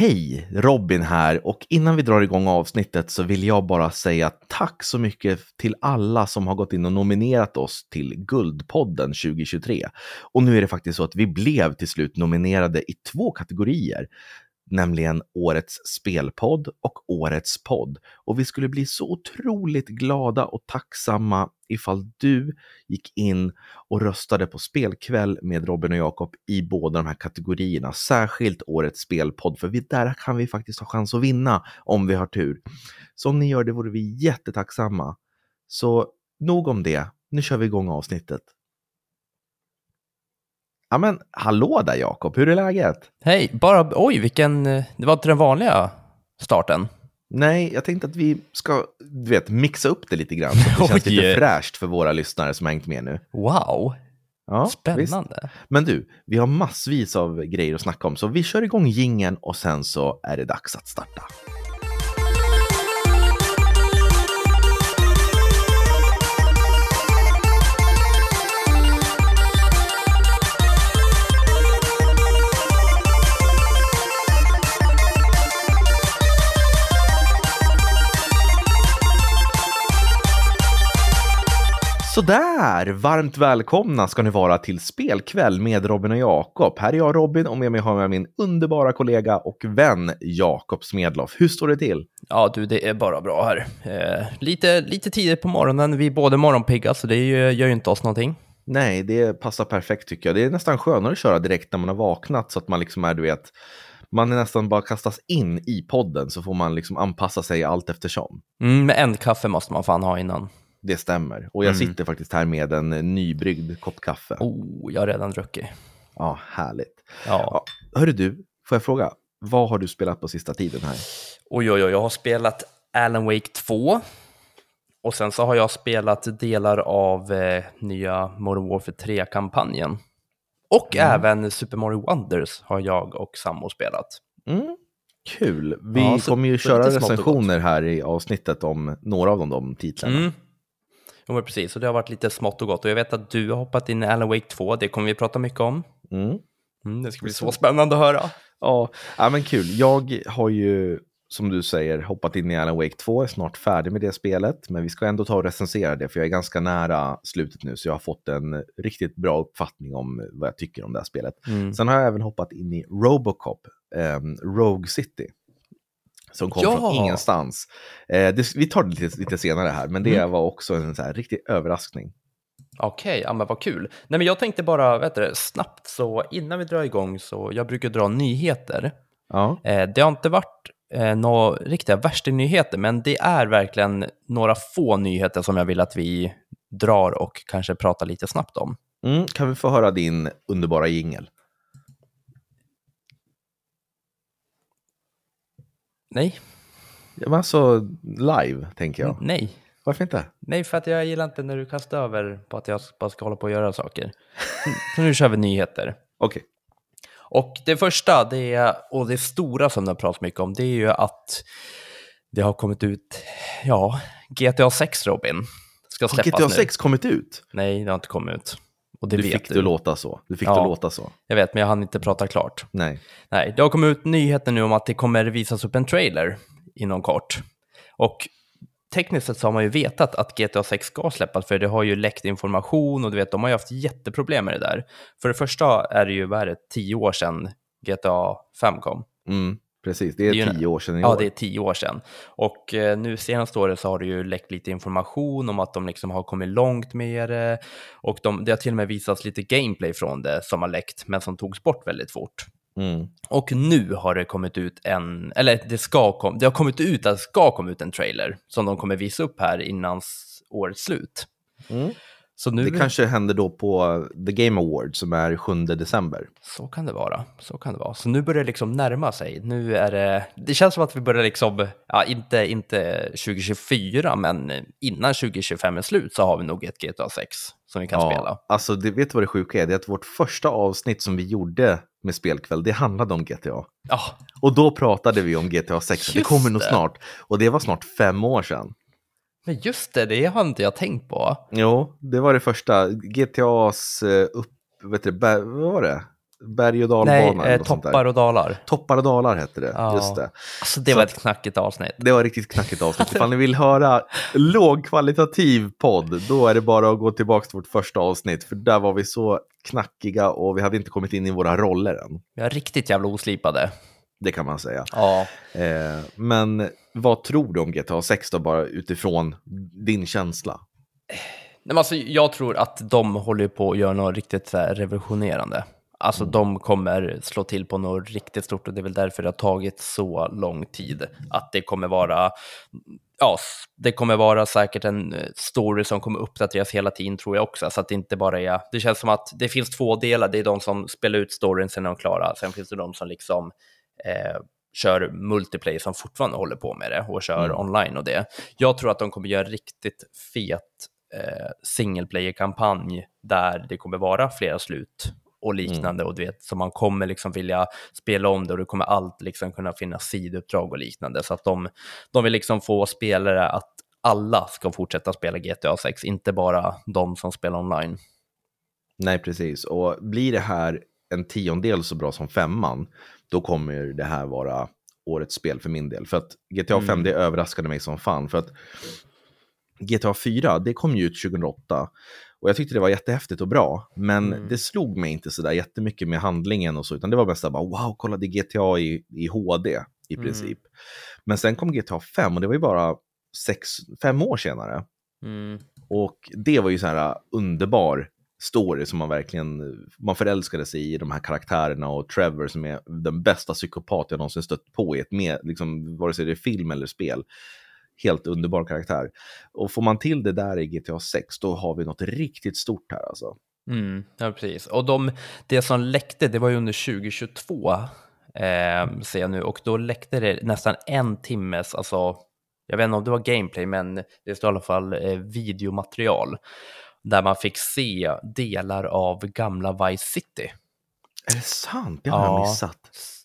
Hej, Robin här och innan vi drar igång avsnittet så vill jag bara säga tack så mycket till alla som har gått in och nominerat oss till Guldpodden 2023. Och nu är det faktiskt så att vi blev till slut nominerade i två kategorier nämligen Årets spelpodd och Årets podd. Och vi skulle bli så otroligt glada och tacksamma ifall du gick in och röstade på spelkväll med Robin och Jakob i båda de här kategorierna. Särskilt Årets spelpodd, för vi, där kan vi faktiskt ha chans att vinna om vi har tur. Så om ni gör det vore vi jättetacksamma. Så nog om det. Nu kör vi igång avsnittet. Ja men hallå där Jakob, hur är läget? Hej, bara oj vilken, det var inte den vanliga starten. Nej, jag tänkte att vi ska, du vet, mixa upp det lite grann. Så att det känns lite fräscht för våra lyssnare som har hängt med nu. Wow, ja, spännande. Visst. Men du, vi har massvis av grejer att snacka om, så vi kör igång gingen och sen så är det dags att starta. Sådär, varmt välkomna ska ni vara till spelkväll med Robin och Jakob. Här är jag Robin och med mig har jag min underbara kollega och vän Jakob Smedloff. Hur står det till? Ja du, det är bara bra här. Eh, lite, lite tidigt på morgonen, vi är både morgonpigga så det gör ju inte oss någonting. Nej, det passar perfekt tycker jag. Det är nästan skönare att köra direkt när man har vaknat så att man liksom är, du vet, man är nästan bara kastas in i podden så får man liksom anpassa sig allt eftersom. Mm, med en kaffe måste man fan ha innan. Det stämmer. Och jag mm. sitter faktiskt här med en nybryggd kopp kaffe. Oh, jag har redan druckit. Ja, härligt. Ja. ja. Hörru du, får jag fråga, vad har du spelat på sista tiden här? Oj, oj, oj, jag har spelat Alan Wake 2. Och sen så har jag spelat delar av eh, nya Modern Warfare 3-kampanjen. Och mm. även Super Mario Wonders har jag och Sammo spelat. Mm. Kul. Vi ja, kommer ju köra recensioner här i avsnittet om några av de, de titlarna. Mm. Jo, men precis. Och det har varit lite smått och gott. Och jag vet att du har hoppat in i Alan Wake 2. Det kommer vi prata mycket om. Mm. Mm, det ska bli så spännande att höra. Ja, ja, men kul. Jag har ju, som du säger, hoppat in i Alan Wake 2. är snart färdig med det spelet. Men vi ska ändå ta och recensera det, för jag är ganska nära slutet nu. Så jag har fått en riktigt bra uppfattning om vad jag tycker om det här spelet. Mm. Sen har jag även hoppat in i Robocop, eh, Rogue City som kom ja. från ingenstans. Eh, det, vi tar det lite, lite, senare här, men det mm. var också en så här riktig överraskning. Okej, okay, ja men vad kul. Nej men jag tänkte bara, vet du, snabbt så innan vi drar igång så, jag brukar dra nyheter. Ja. Eh, det har inte varit eh, några riktiga värstingnyheter, men det är verkligen några få nyheter som jag vill att vi drar och kanske pratar lite snabbt om. Mm, kan vi få höra din underbara jingel? Nej. Men alltså live, tänker jag. Nej. Varför inte? Nej, för att jag gillar inte när du kastar över på att jag bara ska hålla på och göra saker. Så nu kör vi nyheter. Okej. Okay. Och det första, det är, och det stora som det har pratats mycket om, det är ju att det har kommit ut, ja, GTA 6 Robin. Ska släppas har GTA 6 nu. kommit ut? Nej, det har inte kommit ut. Och det du fick du. det låta så. Du fick ja, det låta så. Jag vet, men jag hann inte prata klart. Nej. Nej, det har kommit ut nyheter nu om att det kommer visas upp en trailer inom kort. Och tekniskt sett så har man ju vetat att GTA 6 ska släppas, för det har ju läckt information och du vet, de har ju haft jätteproblem med det där. För det första är det ju, vad är det, tio år sedan GTA 5 kom. Mm. Precis, det är, det är tio år sedan i Ja, år. det är tio år sedan. Och eh, nu senaste året så har det ju läckt lite information om att de liksom har kommit långt med det. Och de, det har till och med visats lite gameplay från det som har läckt, men som togs bort väldigt fort. Mm. Och nu har det kommit ut en, eller det ska kom, det har kommit ut att det ska komma ut en trailer som de kommer visa upp här innan årets slut. Mm. Så nu... Det kanske händer då på The Game Award som är 7 december. Så kan det vara. Så kan det vara. Så nu börjar det liksom närma sig. Nu är det, det känns som att vi börjar liksom, ja inte, inte 2024, men innan 2025 är slut så har vi nog ett GTA 6 som vi kan ja, spela. Alltså, det, vet du vad det sjuka är? Det är att vårt första avsnitt som vi gjorde med spelkväll, det handlade om GTA. Ja. Och då pratade vi om GTA 6, Just det kommer nog snart. Och det var snart fem år sedan. Men just det, det har inte jag tänkt på. Jo, det var det första. GTAs uh, upp, vet du, vad var det? berg och dalbana. Nej, eh, toppar och dalar. Toppar och dalar hette det, Ja. just det. Alltså det Så var ett knackigt avsnitt. Det var riktigt knackigt avsnitt. Ifall ni vill höra lågkvalitativ podd, då är det bara att gå tillbaka till vårt första avsnitt. För där var vi så knackiga och vi hade inte kommit in i våra roller än. Vi är riktigt jävla oslipade. Det kan man säga. Ja. Eh, men vad tror du om GTA 6 då, bara utifrån din känsla? Nej, men alltså, jag tror att de håller på att göra något riktigt så här, revolutionerande. Alltså de kommer slå till på något riktigt stort och det är väl därför det har tagit så lång tid. Att det kommer vara, ja, det kommer vara säkert en eh, story som kommer uppdateras hela tiden tror jag också. Så att det inte bara är, det känns som att det finns två delar. Det är de som spelar ut storyn, sen är de klara. Sen finns det de som liksom eh, kör multiplayer som fortfarande håller på med det och kör Mm. online och det. Jag tror att de kommer göra riktigt fet eh, single player-kampanj där det kommer vara flera slut och liknande och du vet, så man kommer liksom vilja spela om det och det kommer allt liksom kunna finnas sidouppdrag och liknande så att de, de vill liksom få spelare att alla ska fortsätta spela GTA 6, inte bara de som spelar online. Nej, precis. Och blir det här en tiondel så bra som femman, då kommer det här vara årets spel för min del. För att GTA 5, Mm. det överraskade mig som fan. För att GTA 4, det kom ju ut 2008. Och jag tyckte det var jättehäftigt och bra. Men Mm. det slog mig inte sådär jättemycket med handlingen och så. Utan det var mest bara, wow, kolla det är GTA i, i HD i Mm. princip. Men sen kom GTA 5 och det var ju bara sex, fem år senare. Mm. Och det var ju så här uh, underbar story som man verkligen, man förälskade sig i de här karaktärerna och Trevor som är den bästa psykopat jag någonsin stött på i ett med, liksom, vare sig det är film eller spel. Helt underbar karaktär. Och får man till det där i GTA 6, då har vi något riktigt stort här alltså. Mm, ja, precis. Och de, det som läckte, det var ju under 2022, eh, ser jag nu, och då läckte det nästan en timmes, alltså, jag vet inte om det var gameplay, men det står i alla fall eh, videomaterial, där man fick se delar av gamla Vice City. Är det sant? Det har jag Ja. missat.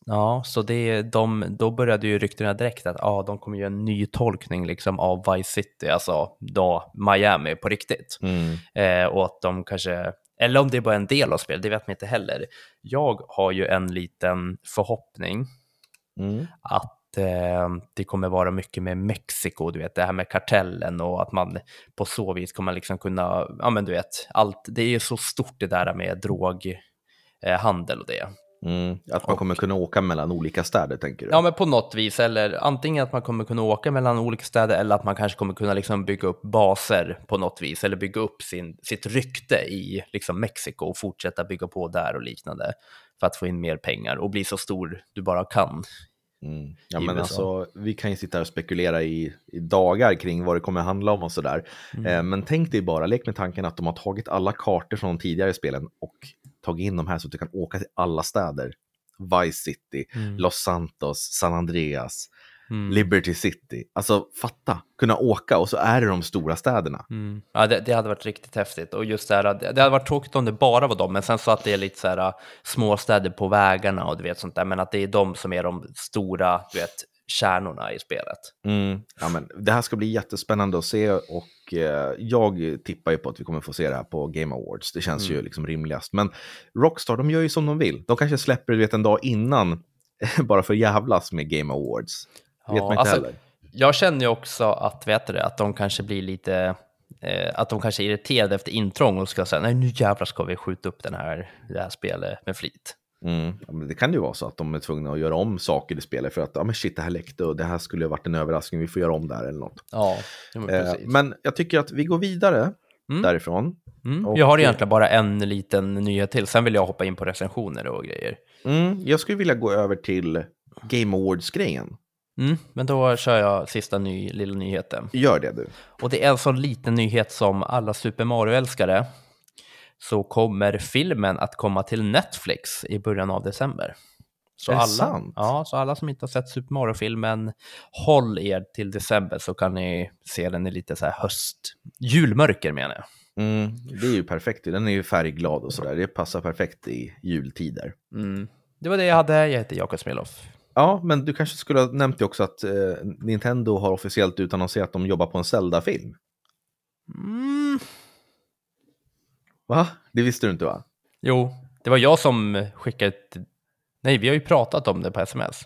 Ja, så det, de, då började ju ryktena direkt att ah, de kommer göra en ny tolkning liksom, av Vice City, alltså då Miami på riktigt. Mm. Eh, och att de kanske, eller om det är bara en del av spelet, det vet man inte heller. Jag har ju en liten förhoppning Mm. att det kommer vara mycket med Mexiko, du vet, det här med kartellen och att man på så vis kommer liksom kunna, ja men du vet, allt, det är ju så stort det där med droghandel eh, och det. Mm. Att man kommer kunna åka mellan olika städer, tänker du? Ja, men på något vis, eller antingen att man kommer kunna åka mellan olika städer eller att man kanske kommer kunna liksom bygga upp baser på något vis eller bygga upp sin, sitt rykte i liksom Mexiko och fortsätta bygga på där och liknande för att få in mer pengar och bli så stor du bara kan. Mm. Ja, men alltså, vi kan ju sitta här och spekulera i, i dagar kring vad det kommer handla om och sådär. Mm. Eh, men tänk dig bara, lek med tanken att de har tagit alla kartor från de tidigare spelen och tagit in de här så att du kan åka till alla städer. Vice City, Mm. Los Santos, San Andreas, Mm. Liberty City. Alltså fatta, kunna åka och så är det de stora städerna. Mm. Ja, det, det hade varit riktigt häftigt. Och just det här, det det hade varit tråkigt om det bara var dem, men sen så att det är lite så här äh, småstäder på vägarna och du vet sånt där, men att det är de som är de stora, du vet, kärnorna i spelet. Mm. Ja, men det här ska bli jättespännande att se och eh, jag tippar ju på att vi kommer få se det här på Game Awards. Det känns ju Mm. liksom rimligast. Men Rockstar, de gör ju som de vill. De kanske släpper det en dag innan, bara för att jävlas med Game Awards. Det vet man inte alltså, heller. Jag känner ju också att, vet du att de kanske blir lite, eh, att de kanske är irriterade efter intrång och ska säga, nej nu jävlar ska vi skjuta upp den här, det här spelet med flit. Mm. Ja, det kan ju vara så att de är tvungna att göra om saker i spelet för att ja, men shit, det här läckte och det här skulle ha varit en överraskning, vi får göra om det här eller något. Ja, ja, men Eh, men jag tycker att vi går vidare Mm. därifrån. Mm. och- Jag har egentligen bara en liten nyhet till, sen vill jag hoppa in på recensioner och grejer. Mm. Jag skulle vilja gå över till Game Awards-grejen. Mm, men då kör jag sista ny, lilla nyheten. Gör det du. Och det är en sån liten nyhet som alla Super Mario-älskare så kommer filmen att komma till Netflix i början av december. Så Är det alla, sant? Ja, så alla som inte har sett Super Mario-filmen, håll er till december så kan ni se den i lite så här höst, julmörker menar jag. Mm, det är ju perfekt. Den är ju färgglad och sådär. Det passar perfekt i jultider. Mm. Det var det jag hade, jag heter Jakob Smeloff. Ja, men du kanske skulle ha nämnt det också att eh, Nintendo har officiellt utannonserat att de jobbar på en Zelda-film. Mm. Va? Det visste du inte va? Jo, Det var jag som skickade ett... Nej, vi har ju pratat om det på sms.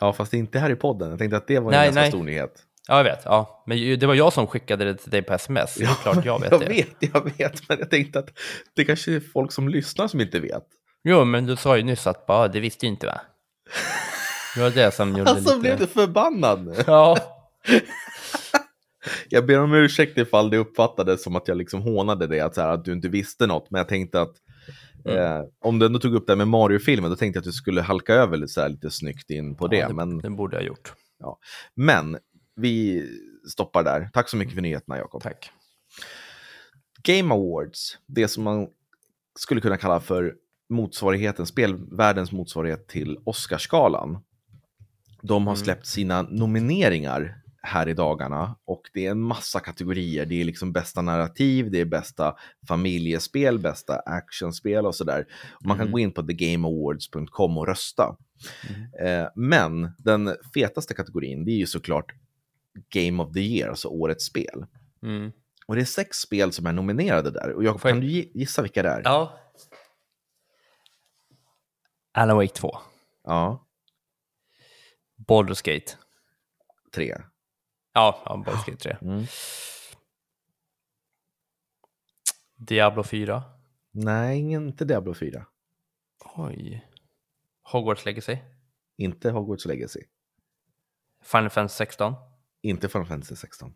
Ja, fast inte här i podden. Jag tänkte att det var en Nej, ganska nej. stor nyhet. Ja, jag vet. Ja. Men det var jag som skickade det till dig på sms. så Det är klart jag vet jag det. vet, jag vet, men jag tänkte att det kanske är folk som lyssnar som inte vet. Jo, men du sa ju nyss att bara, det visste ju inte va? Det var det som gjorde Alltså lite... blev du förbannad nu? Ja. Jag ber om ursäkt ifall det uppfattades som att jag liksom hånade dig, att, så här, att du inte visste något. Men jag tänkte att eh, om du ändå tog upp det här med Mario-filmen, då tänkte jag att du skulle halka över lite, så här, lite snyggt in på det. ja, det, Men, det borde jag ha gjort. men vi stoppar där. Tack så mycket för nyheterna, Jakob. Tack. Game Awards, det som man skulle kunna kalla för motsvarigheten, spelvärldens motsvarighet till Oscarsgalan. De har Mm. släppt sina nomineringar här i dagarna och det är en massa kategorier. Det är liksom bästa narrativ, det är bästa familjespel, bästa actionspel och sådär. Man kan Mm. gå in på thegameawards.com och rösta. Mm. Eh, men den fetaste kategorin, det är ju såklart Game of the Year, alltså årets spel. Mm. Och det är sex spel som är nominerade där. Och jag- kan du gi- gissa vilka det är? Ja. Alan Wake 2. Ja, Baldur's Gate. tre. Ja, ja Baldur's Gate 3. Mm. Diablo 4. Nej, inte Diablo 4. Oj. Hogwarts Legacy. Inte Hogwarts Legacy. Final Fantasy 16. Inte Final Fantasy 16.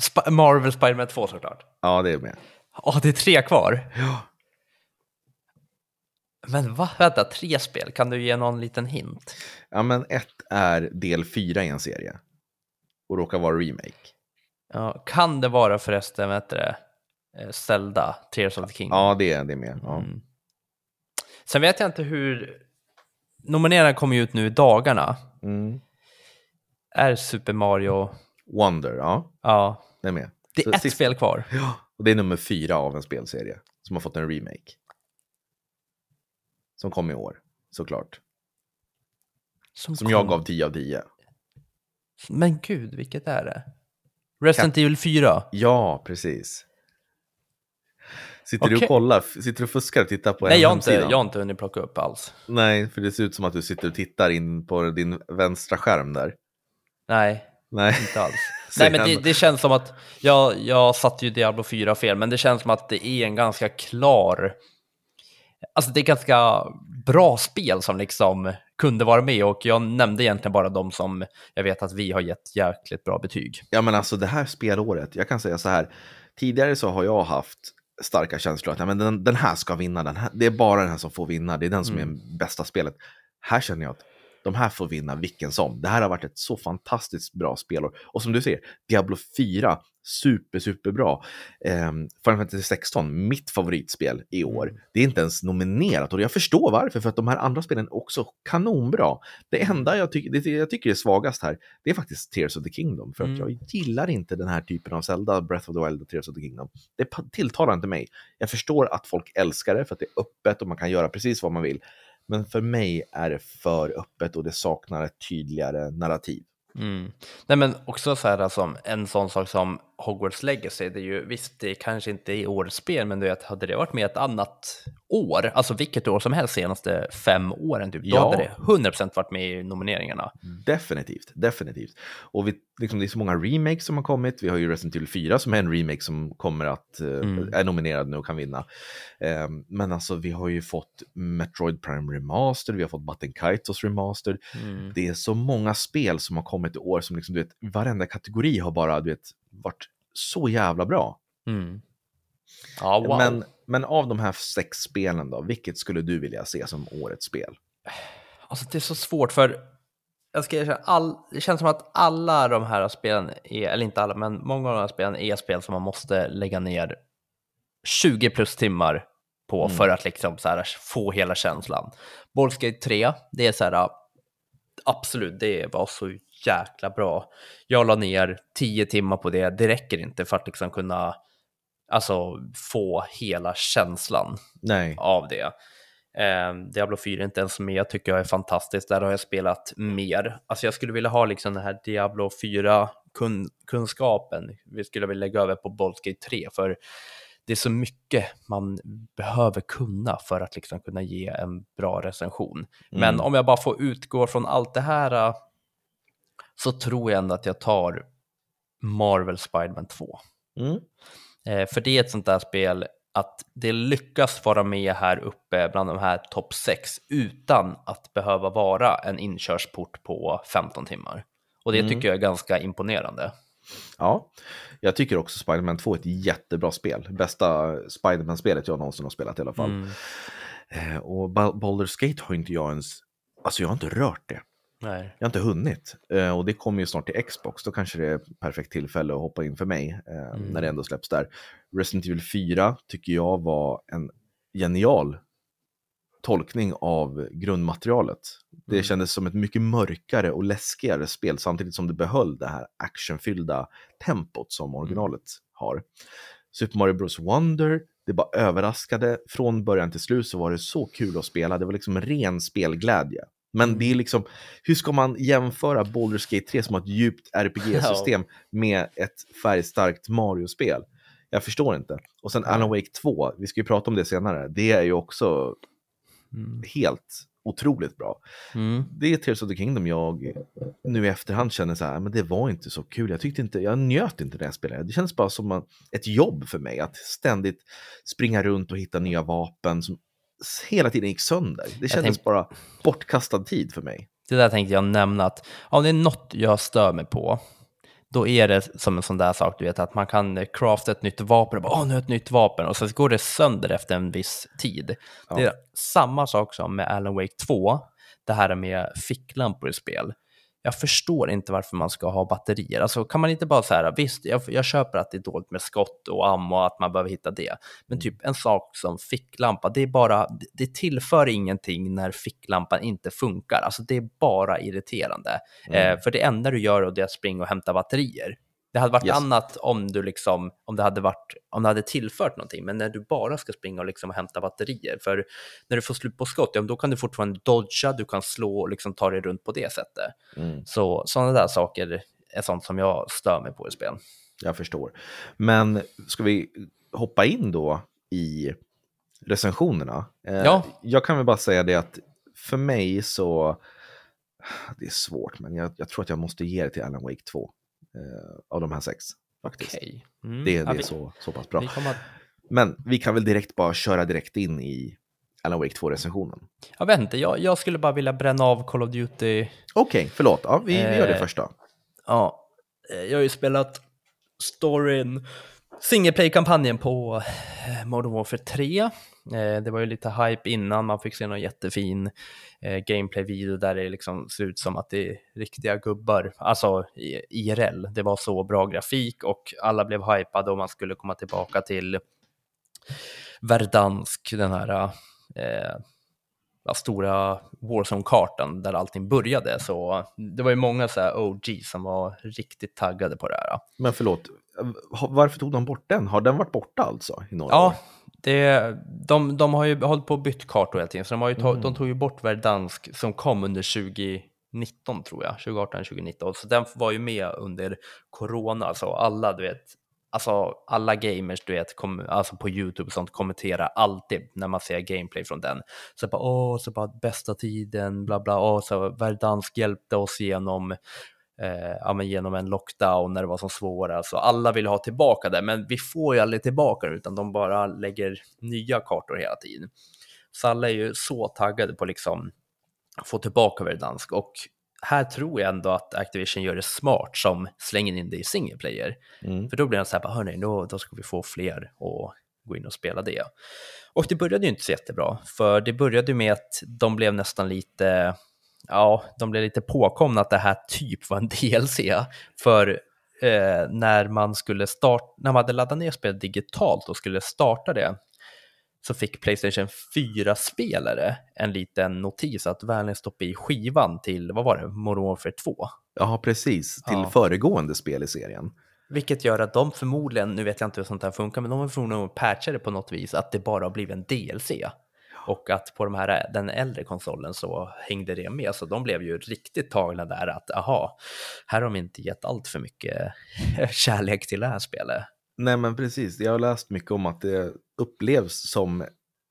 Sp- Marvel Spider-Man 2 såklart. Ja, det är med. Ja, det är tre kvar. Ja. Men va? Vänta, tre spel? Kan du ge någon liten hint? ja, men ett är del fyra i en serie. Och råkar vara remake. Ja, kan det vara förresten, vad heter det, Eh, Zelda, Tears of the Kingdom? Ja, det är det är med. Ja. Mm. Sen vet jag inte hur... Nomineringarna kommer ju ut nu i dagarna. Mm. Är Super Mario... Wonder, ja, Ja, det är med. det Så är ett sist- spel kvar. Ja, och det är nummer fyra av en spelserie som har fått en remake. Som kom i år, såklart. Som kom- jag gav 10 av 10. Men gud, vilket är det? Resident Evil 4. Ja, precis. Sitter du och kollar? Sitter du och fuskar och tittar på Nej, jag har, inte, hemsida? jag har inte hunnit plocka upp alls. Nej, för det ser ut som att du sitter och tittar in på din vänstra skärm där. Nej, Nej, inte alls. Nej, men det, det känns som att, jag, jag satte ju Diablo 4 fel, men det känns som att det är en ganska klar, alltså det är ganska bra spel som liksom kunde vara med och jag nämnde egentligen bara de som jag vet att vi har gett jäkligt bra betyg. ja men alltså det här spelåret, jag kan säga så här. Tidigare så har jag haft starka känslor att ja, men den, den här ska vinna, den här, det är bara den här som får vinna, det är den som Mm. är bästa spelet. Här känner jag att de här får vinna vilken som. Det här har varit ett så fantastiskt bra spelår. Och som du ser, Diablo 4, super, superbra. Eh, Final Fantasy 16, mitt favoritspel i år. Mm. Det är inte ens nominerat och jag förstår varför, för att de här andra spelen är också kanonbra. Det enda jag, tycker det jag tycker är svagast här, det är faktiskt Tears of the Kingdom. För att Mm. jag gillar inte den här typen av Zelda, Breath of the Wild och Tears of the Kingdom. Det tilltalar inte mig. Jag förstår att folk älskar det för att det är öppet och man kan göra precis vad man vill. Men för mig är det för öppet och det saknar ett tydligare narrativ. Mm. Nej men också så här alltså, en sån sak som Hogwarts Legacy, det är ju visst det kanske inte är årets spel, men du vet, hade det varit med ett annat år, alltså vilket år som helst senaste fem åren, typ, då Ja. hade det 100% varit med i nomineringarna. Definitivt, definitivt. Och vi, liksom, det är så många remakes som har kommit. Vi har ju Resident Evil 4 som är en remake som kommer att, eh, Mm. är nominerad nu och kan vinna. Eh, men alltså vi har ju fått Metroid Prime Remastered, vi har fått Button Kaitos Remastered. Mm. Det är så många spel som har kommit i år som liksom, du vet, varenda kategori har bara, du vet, varit så jävla bra. Mm. Ja, wow. Men, men av de här sex spelen då, vilket skulle du vilja se som årets spel? Alltså det är så svårt för jag ska erkänna, all, det känns som att alla de här spelen, är, eller inte alla, men många av de här spelen är spel som man måste lägga ner 20 plus timmar på Mm. för att liksom så här, få hela känslan. Baldur's Gate 3, det är så här, absolut, det var så jäkla bra. Jag la ner 10 timmar på det, det räcker inte för att liksom kunna alltså, få hela känslan Nej. av det. Eh, Diablo 4 är inte ens med, jag tycker jag är fantastiskt. Där har jag spelat mer. Alltså jag skulle vilja ha liksom den här Diablo 4-kunskapen. Vi skulle vilja lägga över på Baldur's Gate 3, för det är så mycket man behöver kunna för att liksom kunna ge en bra recension. Men Mm. om jag bara får utgå från allt det här så tror jag ändå att jag tar Marvel Spiderman 2. Mm. Eh, för det är ett sånt där spel att det lyckas vara med här uppe bland de här topp 6 utan att behöva vara en inkörsport på 15 timmar. Och det Mm. tycker jag är ganska imponerande. Ja, jag tycker också Spider-Man 2 är ett jättebra spel. Bästa Spider-Man-spelet jag någonsin har spelat i alla fall. Mm. Eh, och Bal- Baldur's Gate har inte jag ens, alltså jag har inte rört det. Nej. Jag har inte hunnit. Eh, och det kommer ju snart till Xbox, då kanske det är perfekt tillfälle att hoppa in för mig eh, Mm. när det ändå släpps där. Resident Evil 4 tycker jag var en genial tolkning av grundmaterialet. Det Mm. kändes som ett mycket mörkare och läskigare spel samtidigt som det behöll det här actionfyllda tempot som originalet har. Super Mario Bros Wonder, det bara överraskade. Från början till slut så var det så kul att spela. Det var liksom ren spelglädje. Men Mm. det är liksom, hur ska man jämföra Baldur's Gate 3 som har ett djupt RPG-system med ett färgstarkt Mario-spel? Jag förstår inte. Och sen Alan Wake 2, vi ska ju prata om det senare, det är ju också Mm. helt otroligt bra. Mm. Det är Tears of the Kingdom jag nu i efterhand känner så här, men det var inte så kul. Jag tyckte inte, jag njöt inte när jag spelade. Det känns bara som ett jobb för mig att ständigt springa runt och hitta nya vapen som hela tiden gick sönder. Det kändes tänk- bara bortkastad tid för mig. Det där tänkte jag nämna att om det är något jag stör mig på, då är det som en sån där sak, du vet, att man kan eh, crafta ett nytt vapen och bara, åh, nu är ett nytt vapen, och så går det sönder efter en viss tid. Ja. Det är samma sak som med Alan Wake 2, det här med ficklampor i spel. Jag förstår inte varför man ska ha batterier. Alltså kan man inte bara säga, visst, jag, jag köper att det är dåligt med skott och ammo, att man behöver hitta det. Men typ en sak som ficklampa, det är bara, det- det tillför ingenting när ficklampan inte funkar. Alltså det är bara irriterande. Mm. Eh, för det enda du gör är att springa och hämta batterier. Det hade varit Yes. annat om du liksom, om det hade varit, om det hade tillfört någonting, men när du bara ska springa och liksom hämta batterier, för när du får slut på skott, ja, då kan du fortfarande dodga, du kan slå och liksom ta dig runt på det sättet. Mm, Så sådana där saker är sånt som jag stör mig på i spel. jag förstår. Men ska vi hoppa in då i recensionerna? Eh, Ja. Jag kan väl bara säga det att för mig så, det är svårt, men jag, jag tror att jag måste ge det till Alan Wake 2 eh, av de här sex. Faktiskt. Okej. Mm. Det, det Ja, är vi, så, så pass bra. vi kommer Men vi kan väl direkt bara köra direkt in i Alan Wake 2-recensionen. jag vet inte, jag, jag skulle bara vilja bränna av Call of Duty. Okej, förlåt. Ja, vi, vi gör det Eh, första. Ja, eh, jag har ju spelat storyn, single play-kampanjen på eh, Modern Warfare 3. Eh, Det var ju lite hype innan, man fick se någon jättefin eh, gameplay-video där det liksom ser ut som att det är riktiga gubbar, alltså IRL. Det var så bra grafik och alla blev hypade och man skulle komma tillbaka till Verdansk, den här eh, stora Warzone-kartan där allting började. Så det var ju många så här OG som var riktigt taggade på det här. Men förlåt, varför tog de bort den? Har den varit borta alltså? I några Ja, år? Det, de, de har ju hållit på och bytt kartor hela tiden, så de, har ju tagit, de tog ju bort Verdansk som kom under 2019 tror jag, 2018, 2019, så den var ju med under corona, så alla du vet, alltså alla gamers du vet, kom, alltså på YouTube och sånt kommenterar alltid när man ser gameplay från den. Så bara åh, så bara bästa tiden, bla bla, åh, så Verdansk hjälpte oss genom eh, ja, men genom en lockdown när det var som svårast. Så alla vill ha tillbaka det, men vi får ju aldrig tillbaka det, utan de bara lägger nya kartor hela tiden. Så alla är ju så taggade på liksom få tillbaka Verdansk och här tror jag ändå att Activision gör det smart som slänger in det i single player. Mm. För då blir det så här, hörni, då, då ska vi få fler att gå in och spela det. Och det började ju inte så jättebra, för det började med att de blev nästan lite, ja, de blev lite påkomna att det här typ var en DLC. För eh, när man skulle starta, när man hade laddat ner spelet digitalt och skulle starta det, så fick Playstation 4-spelare en liten notis att vänligen stoppa i skivan till, vad var det, Modern Warfare 2. Ja, precis. Till Ja. föregående spel i serien. Vilket gör att de förmodligen, nu vet jag inte hur sånt här funkar, men de har förmodligen patchat det på något vis att det bara har blivit en DLC. Och att på de här, den äldre konsolen så hängde det med, så de blev ju riktigt tagna där att aha, här har de inte gett allt för mycket kärlek till det här spelet. Nej men precis, jag har läst mycket om att det upplevs som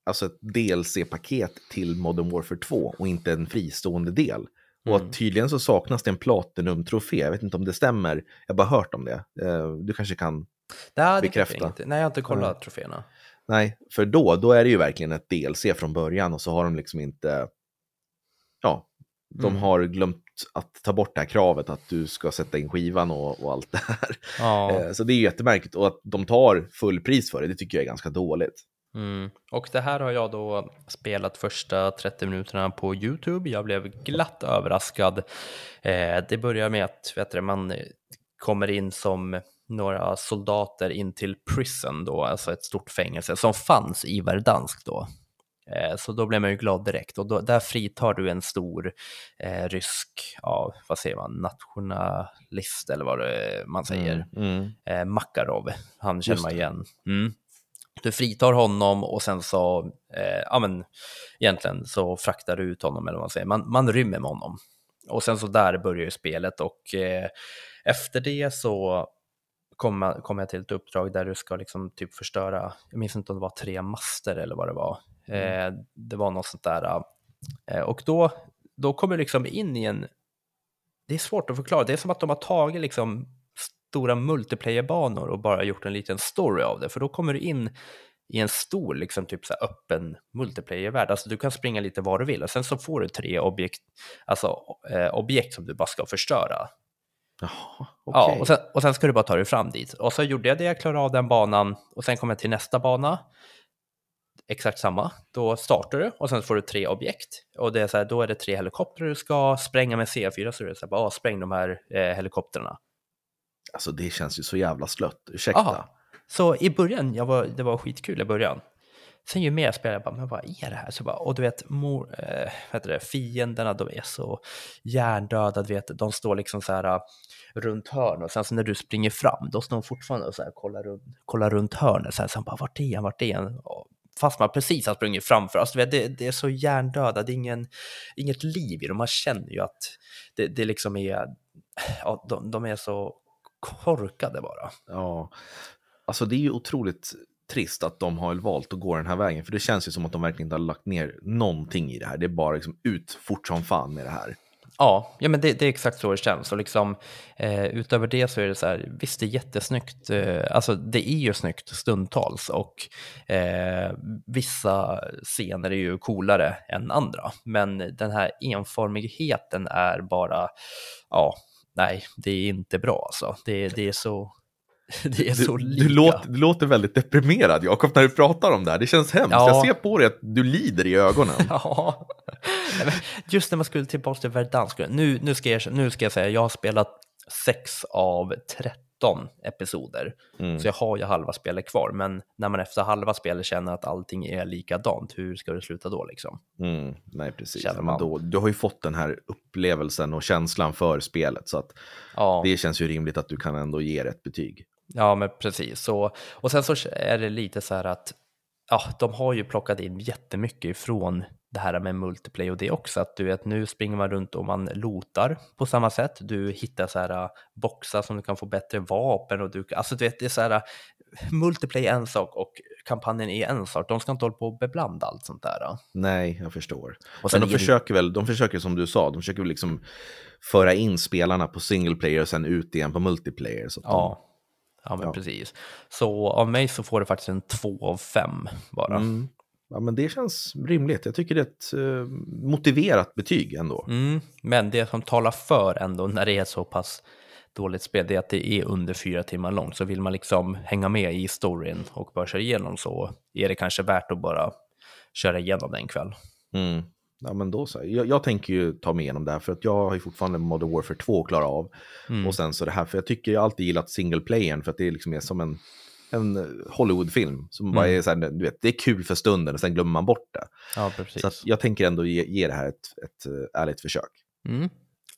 alltså ett DLC-paket till Modern Warfare 2 och inte en fristående del. Och Mm. att tydligen så saknas det en Platinum-trofé. Jag vet inte om det stämmer. Jag har bara hört om det. Eh, Du kanske kan... Nej, Bekräfta. jag inte. Nej, jag har inte kollat troféerna. Nej, för då, då är det ju verkligen ett DLC från början och så har de liksom inte... Ja, de Mm. har glömt att ta bort det här kravet att du ska sätta in skivan och, och allt det här. Ja. Eh, Så det är ju jättemärkligt och att de tar full pris för det, det tycker jag är ganska dåligt. Mm. Och det här har jag då spelat första 30 minuterna på YouTube. Jag blev glatt överraskad. Eh, det börjar med att vet du, man eh, kommer in som några soldater in till prison då, alltså ett stort fängelse som fanns i Verdansk då. Eh, Så då blev man ju glad direkt och då, där fritar du en stor eh, rysk, ja vad säger man, nationalist eller vad man säger Mm. eh, Makarov. Han känner man igen. Mm. Du fritar honom och sen så, eh, ja men egentligen så fraktar du ut honom eller vad man säger. Man, man rymmer med honom. Och sen så där börjar ju spelet och eh, efter det så kommer kom jag till ett uppdrag där du ska liksom typ förstöra, jag minns inte om det var tre master eller vad det var. Eh, det var något sånt där. Eh, och då, då kommer du liksom in i en, det är svårt att förklara, det är som att de har tagit liksom stora multiplayer-banor och bara gjort en liten story av det, för då kommer du in i en stor, liksom typ så här öppen multiplayer-värld. Alltså du kan springa lite var du vill och sen så får du tre objekt, alltså eh, objekt som du bara ska förstöra. Jaha, Ja, okej. och sen, och sen ska du bara ta dig fram dit. Och så gjorde jag det, jag klarade av den banan och sen kom jag till nästa bana. Exakt samma. Då startar du och sen får du tre objekt. Och det är så här, då är det tre helikoptrar du ska spränga med C4. Så det så här, bara, ah, spräng de här eh, helikoptrarna. Alltså det känns ju så jävla slött. Ursäkta. Aha. Så i början, jag var, det var skitkul i början. Sen ju mer jag spelar, jag bara, men vad är det här? Så bara, och du vet, mor, äh, vad heter det, fienderna, de är så hjärndöda, du vet, de står liksom så här eh, runt hörn och sen så när du springer fram, då står de fortfarande och så här, kollar, runt, kollar runt hörnet, så här, så bara, vart är han, vart är han? Fast man precis har sprungit framför, alltså, du vet, det, det är så hjärndöda, det är ingen, inget liv i dem, man känner ju att det, det liksom är, ja, de, de är så korkade bara. Ja, alltså det är ju otroligt trist att de har valt att gå den här vägen. För det känns ju som att de verkligen inte har lagt ner någonting i det här. Det är bara liksom ut fort som fan med det här. Ja, ja men det, det är exakt så det känns. Och liksom, eh, utöver det så är det så här, visst det är jättesnyggt, eh, alltså det är ju snyggt stundtals och eh, vissa scener är ju coolare än andra. Men den här enformigheten är bara, ja, nej, det är inte bra alltså. Det, det är så, det är så Du, lika. du, låter, du låter väldigt deprimerad Jakob när du pratar om det här. Det känns hemskt. Ja. Jag ser på dig att du lider i ögonen. Ja, just när man skulle tillbaka till Verdansk, nu, nu, ska jag, nu ska jag säga, jag har spelat 6 av 13 episoder, Mm. så jag har ju halva spelet kvar, men när man efter halva spelet känner att allting är likadant, hur ska det sluta då liksom? Mm, nej, precis. Men då, du har ju fått den här upplevelsen och känslan för spelet. Så att Ja, det känns ju rimligt att du kan ändå ge det ett betyg. Ja men precis. Så, och sen så är det lite så här att ja, de har ju plockat in jättemycket ifrån det här med multiplayer och det också, att du vet nu springer man runt och man lotar på samma sätt. Du hittar så här äh, boxar som du kan få bättre vapen och du, alltså du vet det är så här äh, multiplayer är en sak och kampanjen är en sak. De ska inte hålla på och beblanda allt sånt där. äh. Nej, jag förstår. Och sen Men de är försöker väl, de försöker som du sa, de försöker väl liksom föra in spelarna på single player och sen ut igen på multiplayer. Så Ja, ja men Ja. precis. Så av mig så får det faktiskt en 2 av 5 bara. mm, ja, men det känns rimligt. Jag tycker det är ett eh, motiverat betyg ändå. Mm, men det som talar för ändå när det är så pass dåligt spel, det är att det är under fyra timmar långt. Så vill man liksom hänga med i storyn och bara köra igenom så är det kanske värt att bara köra igenom den en kväll. Mm. Ja, men då så. Jag, jag tänker ju ta mig igenom det här för att jag har ju fortfarande Modern Warfare 2 att klara av. Mm. Och sen så det här, för jag tycker jag alltid gillat single playern för att det liksom är som en, en Hollywoodfilm som bara Mm. är så här, du vet, det är kul för stunden och sen glömmer man bort det. Ja, precis. Så jag tänker ändå ge, ge det här ett, ett eh, ärligt försök. Mm.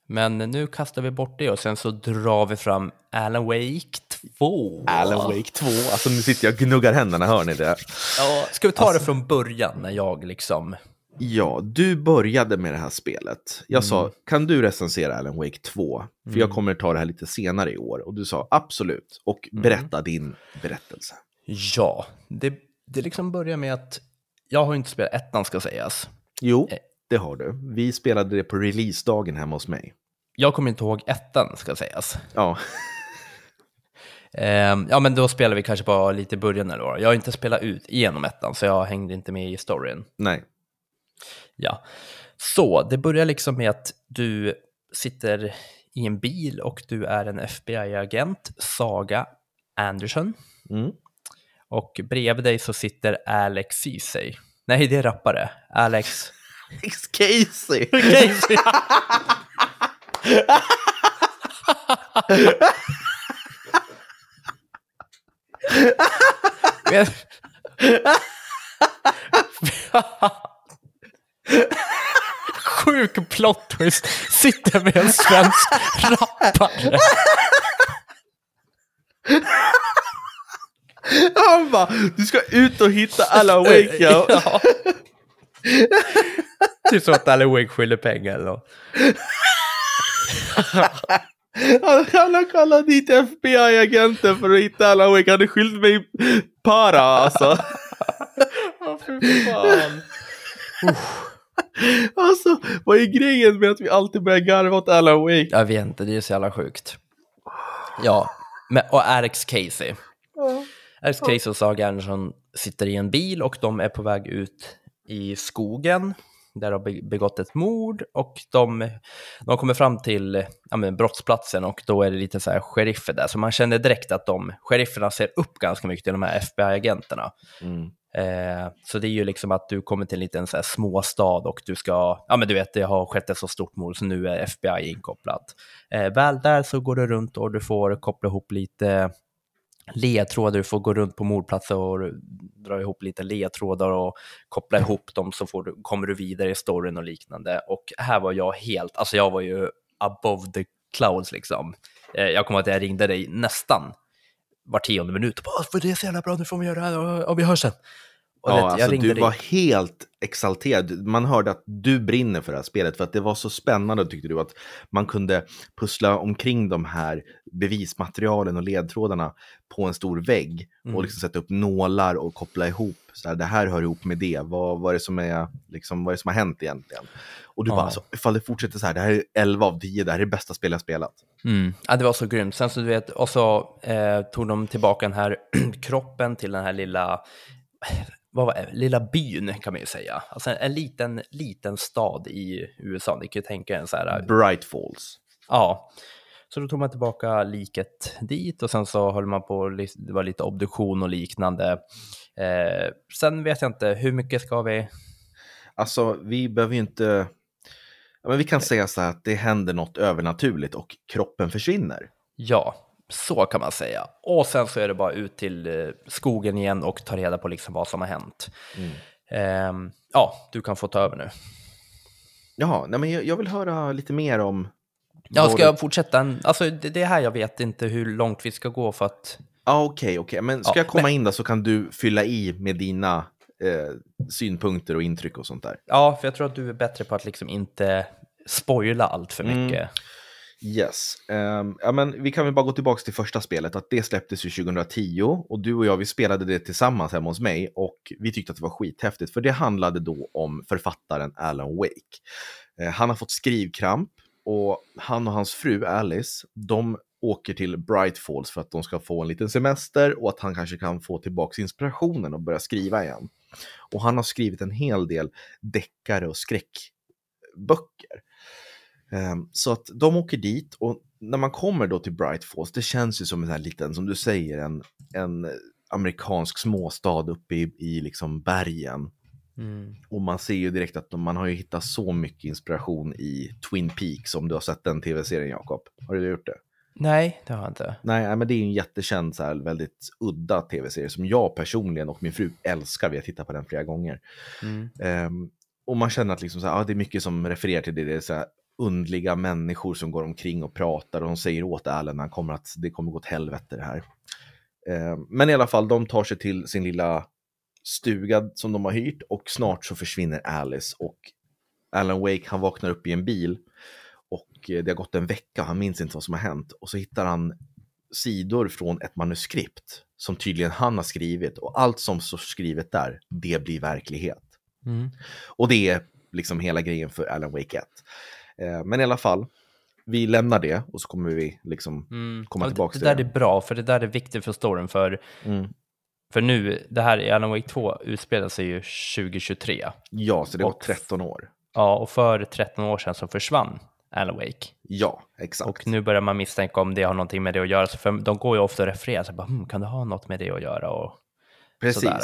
Men nu kastar vi bort det och sen så drar vi fram Alan Wake 2. Alan Wake 2, alltså nu sitter jag och gnuggar händerna, hör ni det? Ja, ska vi ta Alltså- det från början när jag liksom Ja, du började med det här spelet. Jag sa, Mm. kan du recensera Alan Wake 2? För jag Mm. kommer ta det här lite senare i år. Och du sa absolut. Och Mm. berätta din berättelse. Ja, det, det liksom börjar med att jag har inte spelat ettan ska sägas. Jo, Eh. det har du. Vi spelade det på releasedagen hemma hos mig. Jag kommer inte ihåg ettan ska sägas. Ja, Ehm, ja, men då spelar vi kanske bara lite i början eller vad. Jag har inte spelat ut igenom ettan, så jag hängde inte med i storyn. nej. Ja, så det börjar liksom med att du sitter i en bil och du är en FBI-agent, Saga Anderson. Mm. Och bredvid dig så sitter Alex Ceesay. Nej, det är rappare. Alex... Casey! Casey! Men- Sjuk plot twist. Sitter med en svensk rappare. Han bara, du ska ut och hitta Alan Wake. Ja. Typ som att Alan Wake skyller pengar eller något. Han, han har kallat dit FBI-agenten för att hitta Alan Wake. Han är skyldig mig para alltså. Åh, fy fan. Alltså, vad är grejen med att vi alltid börjar garva åt Alan Wake? Jag vet inte, det är så jävla sjukt. Ja, men, och Alex Casey. Alex Casey och Saga Andersson sitter i en bil och de är på väg ut i skogen där de har be- begått ett mord och de, de kommer fram till ja, men, brottsplatsen och då är det lite så här sheriffer där, så man känner direkt att de, sherifferna ser upp ganska mycket till de här FBI-agenterna. Mm. Eh, så det är ju liksom att du kommer till en liten så här småstad och du ska, ja men du vet det har skett ett så stort mord så nu är FBI inkopplat. Eh, väl där så går du runt och du får koppla ihop lite ledtrådar, du får gå runt på mordplatser och dra ihop lite ledtrådar och koppla ihop dem så får du, kommer du vidare i storyn och liknande. Och här var jag helt, alltså jag var ju above the clouds liksom. Eh, jag kommer att jag ringde dig nästan var tionde minut och bara, för det är så jävla bra, nu får vi göra det här och, och vi hörs sen. Och Ja, vet, alltså, du dig. var helt exalterad. Man hörde att du brinner för det här spelet för att det var så spännande tyckte du att man kunde pussla omkring de här bevismaterialen och ledtrådarna på en stor vägg Mm. och liksom sätta upp nålar och koppla ihop. Så här, det här hör ihop med det. Vad, vad, är det som är, liksom, vad är det som har hänt egentligen? Och du Ja. bara, alltså, ifall det fortsätter så här, det här är 11 av 10, det här är det bästa spel jag spelat. Mm. Ja, det var så grymt. Sen så du vet, och så eh, tog de tillbaka den här kroppen till den här lilla, vad var det? lilla byn kan man ju säga. Alltså en liten, liten stad i USA. Ni kan ju tänka en så här, Bright Falls. ja. Så då tog man tillbaka liket dit och sen så höll man på, det var lite obduktion och liknande. Eh, sen vet jag inte, hur mycket ska vi? Alltså, vi behöver ju inte... Ja, men vi kan säga så här att det händer något övernaturligt och kroppen försvinner. Ja, så kan man säga. Och sen så är det bara ut till eh, skogen igen och ta reda på liksom vad som har hänt. Mm. Ehm, ja, du kan få ta över nu. Jaha, nej, men jag, jag vill höra lite mer om... Ja, ska jag fortsätta? En, alltså, det, det är här jag vet inte hur långt vi ska gå för att... Ja, okej, okej. Men ska Ja, jag komma men- in där så kan du fylla i med dina eh, synpunkter och intryck och sånt där. Ja, för jag tror att du är bättre på att liksom inte spoila allt för Mm. Yes. Um, ja, men vi kan väl bara gå tillbaka till första spelet. Att det släpptes ju 2010 och du och jag vi spelade det tillsammans hemma hos mig och vi tyckte att det var skithäftigt för det handlade då om författaren Alan Wake. Uh, han har fått skrivkramp och han och hans fru Alice, de åker till Bright Falls för att de ska få en liten semester och att han kanske kan få tillbaka inspirationen och börja skriva igen. Och han har skrivit en hel del deckare och skräckböcker. Ehm, Så att de åker dit och när man kommer då till Bright Falls, det känns ju som en här liten, som du säger, en, en amerikansk småstad uppe i, i liksom bergen. Mm. Och man ser ju direkt att de, man har ju hittat så mycket inspiration i Twin Peaks, om du har sett den tv-serien Jakob. Har du gjort det? Nej, det har jag inte. Nej, men det är en jättekänd, så här, väldigt udda tv-serie som jag personligen och min fru älskar. Vi har tittat på den flera gånger. Mm. Ehm, och man känner att liksom så här, ja, det är mycket som refererar till det. Det är så här undliga människor som går omkring och pratar och de säger åt Allen han kommer att det kommer gå åt helvete det här. Ehm, men i alla fall, de tar sig till sin lilla stuga som de har hyrt och snart så försvinner Alice och Alan Wake han vaknar upp i en bil och eh, det har gått en vecka, han minns inte vad som har hänt och så hittar han sidor från ett manuskript som tydligen han har skrivit och allt som står skrivet där, det blir verklighet. Mm. Och det är liksom hela grejen för Alan Wake 1. Eh, men i alla fall, vi lämnar det och så kommer vi liksom Mm. komma Och tillbaka det, till det det. där är bra, för det där är viktigt för storyn. För, Mm. för nu, det här i Alan Wake 2 utspelar sig ju 2023. Ja, så det var Och- 13 år. Ja, och för 13 år sedan så försvann Alan Wake. Ja, exakt. Och nu börjar man misstänka om det har någonting med det att göra. Så för de går ju ofta och refererar, så bara, hmm, kan det ha något med det att göra? Och, Precis. sådär,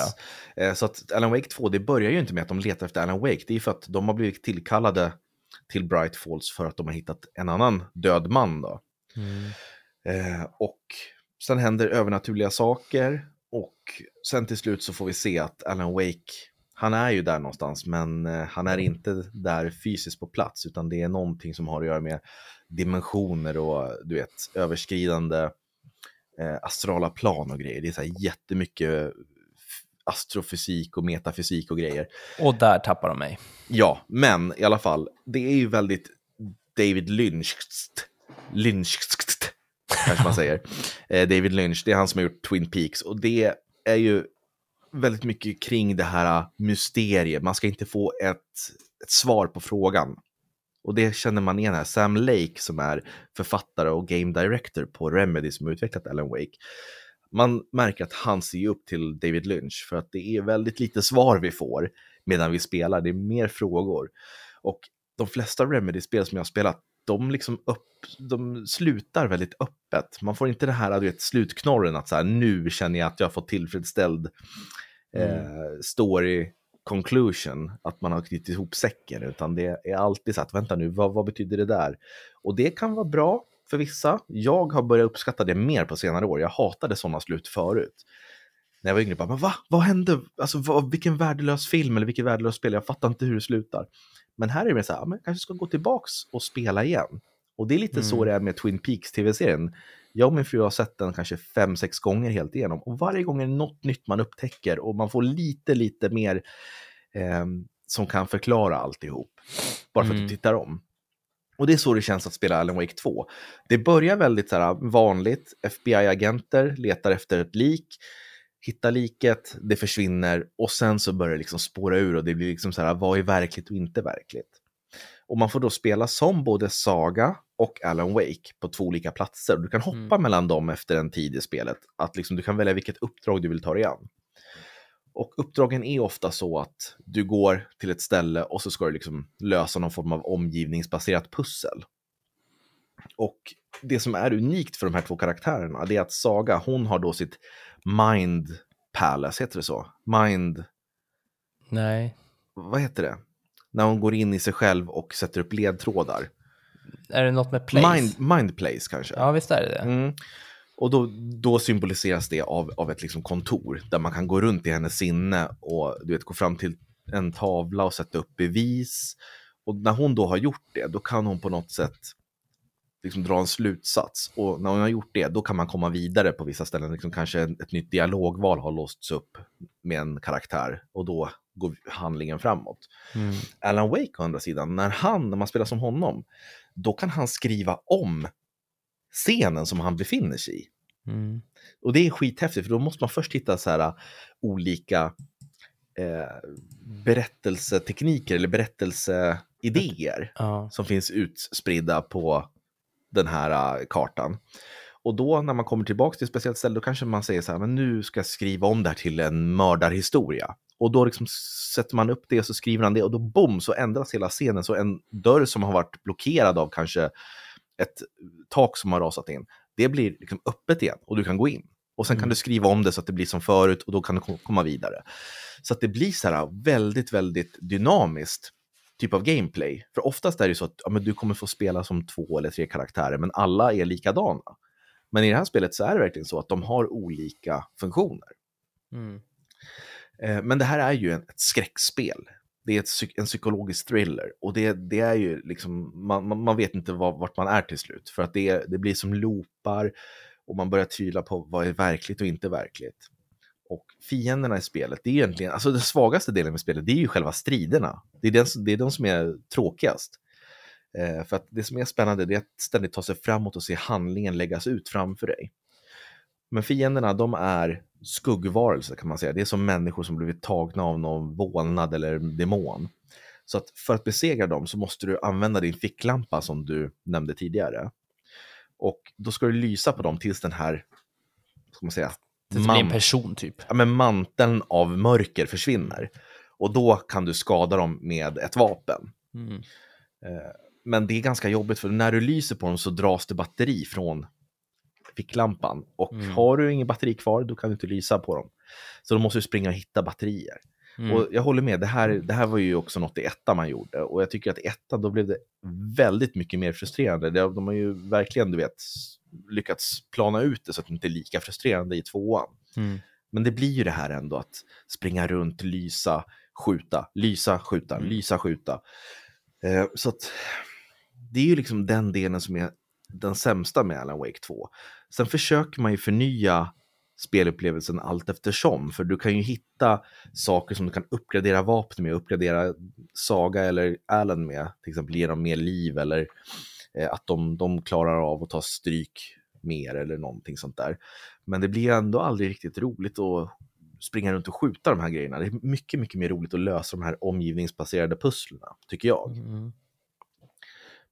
Eh, Så att Alan Wake 2, det börjar ju inte med att de letar efter Alan Wake. Det är för att de har blivit tillkallade till Bright Falls för att de har hittat en annan död man. Då. Eh, och sen händer övernaturliga saker och sen till slut så får vi se att Alan Wake, han är ju där någonstans men eh, han är inte där fysiskt på plats utan det är någonting som har att göra med dimensioner och du vet överskridande eh, astrala plan och grejer. Det är så här jättemycket astrofysik och metafysik och grejer. och där tappar de mig. Ja, men i alla fall, det är ju väldigt David Lynch. Lynch, kanske man säger. Eh, David Lynch, det är han som har gjort Twin Peaks och det är ju väldigt mycket kring det här mysteriet. Man ska inte få ett, ett svar på frågan. Och det känner man igen här. Sam Lake som är författare och game director på Remedy som utvecklat Alan Wake. Man märker att han ser upp till David Lynch för att det är väldigt lite svar vi får medan vi spelar. Det är mer frågor. Och de flesta Remedy-spel som jag har spelat, de, liksom upp, de slutar väldigt öppet. Man får inte det här du vet, slutknorren att så här, nu känner jag att jag har fått tillfredsställd eh, story conclusion, att man har knutit ihop säcken, utan det är alltid så att vänta nu, vad, vad betyder det där? Och det kan vara bra för vissa. Jag har börjat uppskatta det mer på senare år. Jag hatade sådana slut förut. När jag var yngre, bara, men va? Vad hände? Alltså, vad, vilken värdelös film eller vilket värdelöst spel. Jag fattar inte hur det kanske Men här är det mer så här, jag kanske ska gå tillbaks och spela igen. Och det är lite så Mm. det är med Twin Peaks tv-serien. Jag och min fru har sett den kanske fem, sex gånger helt igenom. Och varje gång är det något nytt man upptäcker och man får lite, lite mer eh, som kan förklara alltihop. Bara för att Mm. du tittar om. Och det är så det känns att spela Alan Wake 2. Det börjar väldigt så här, vanligt. FBI-agenter letar efter ett lik, hittar liket, det försvinner och sen så börjar det liksom spåra ur och det blir liksom så här, vad är verkligt och inte verkligt? Och man får då spela som både Saga och Alan Wake på två olika platser. Du kan hoppa Mm. mellan dem efter en tid i spelet. Att liksom, du kan välja vilket uppdrag du vill ta dig an. Och uppdragen är ofta så att du går till ett ställe och så ska du liksom lösa någon form av omgivningsbaserat pussel. Och det som är unikt för de här två karaktärerna det är att Saga, hon har då sitt Mind Palace, heter det så? Mind, Nej. vad heter det? När hon går in i sig själv och sätter upp ledtrådar. Är det något med place? Mind, mind Place kanske? Ja, visst är det det. Mm. Och då, då symboliseras det av, av ett liksom kontor där man kan gå runt i hennes sinne och du vet, gå fram till en tavla och sätta upp bevis. Och när hon då har gjort det, då kan hon på något sätt liksom dra en slutsats. Och när hon har gjort det, då kan man komma vidare på vissa ställen. Liksom kanske ett nytt dialogval har låsts upp med en karaktär och då går handlingen framåt. Mm. Alan Wake å andra sidan, när han, när man spelar som honom, då kan han skriva om scenen som han befinner sig i. Mm. Och det är skithäftigt, för då måste man först hitta så här uh, olika eh, berättelsetekniker eller berättelseidéer Ja. som finns utspridda på den här uh, kartan. Och då när man kommer tillbaka till ett speciellt ställe, då kanske man säger så här, men nu ska jag skriva om det här till en mördarhistoria. Och då liksom sätter man upp det och så skriver han det och då bom så ändras hela scenen. Så en dörr som har varit blockerad av kanske ett tak som har rasat in, det blir liksom öppet igen och du kan gå in. Och sen kan Mm. du skriva om det så att det blir som förut och då kan du kom- komma vidare. Så att det blir så här väldigt, väldigt dynamiskt typ av gameplay. För oftast är det så att ja, men du kommer få spela som två eller tre karaktärer, men alla är likadana. Men i det här spelet så är det verkligen så att de har olika funktioner. Mm. Eh, Men det här är ju ett skräckspel. Det är ett, en psykologisk thriller och det, det är ju liksom, man, man, man vet inte var, vart man är till slut. För att det, det blir som loopar och man börjar tvivla på vad är verkligt och inte verkligt. Och fienderna i spelet, det är egentligen, alltså den svagaste delen med spelet, det är ju själva striderna. Det är, den, det är de som är tråkigast. Eh, för att det som är spännande det är att ständigt ta sig framåt och se handlingen läggas ut framför dig. Men fienderna, de är skuggvarelser kan man säga. Det är som människor som blivit tagna av någon vålnad eller demon. Så att för att besegra dem så måste du använda din ficklampa som du nämnde tidigare. Och då ska du lysa på dem tills den här, ska man säga, blir en person typ. Ja, men manteln av mörker försvinner. Och då kan du skada dem med ett vapen. Mm. Eh, men det är ganska jobbigt för när du lyser på dem så dras det batteri från ficklampan. Och mm. har du ingen batteri kvar då kan du inte lysa på dem. Så då måste du springa och hitta batterier. Mm. Och jag håller med, det här, det här var ju också något i ettan man gjorde. Och jag tycker att i ettan då blev det väldigt mycket mer frustrerande. De har ju verkligen, du vet, lyckats plana ut det så att det inte är lika frustrerande i tvåan. Mm. Men det blir ju det här ändå att springa runt, lysa, skjuta, lysa, skjuta, mm. lysa, skjuta. Eh, så att det är ju liksom den delen som är den sämsta med Alan Wake 2. Sen försöker man ju förnya spelupplevelsen allt eftersom, för du kan ju hitta saker som du kan uppgradera vapen med, uppgradera Saga eller Alan med, till exempel ge dem mer liv eller eh, att de, de klarar av att ta stryk mer eller någonting sånt där. Men det blir ändå aldrig riktigt roligt att springa runt och skjuta de här grejerna. Det är mycket, mycket mer roligt att lösa de här omgivningsbaserade pusslerna, tycker jag. Mm.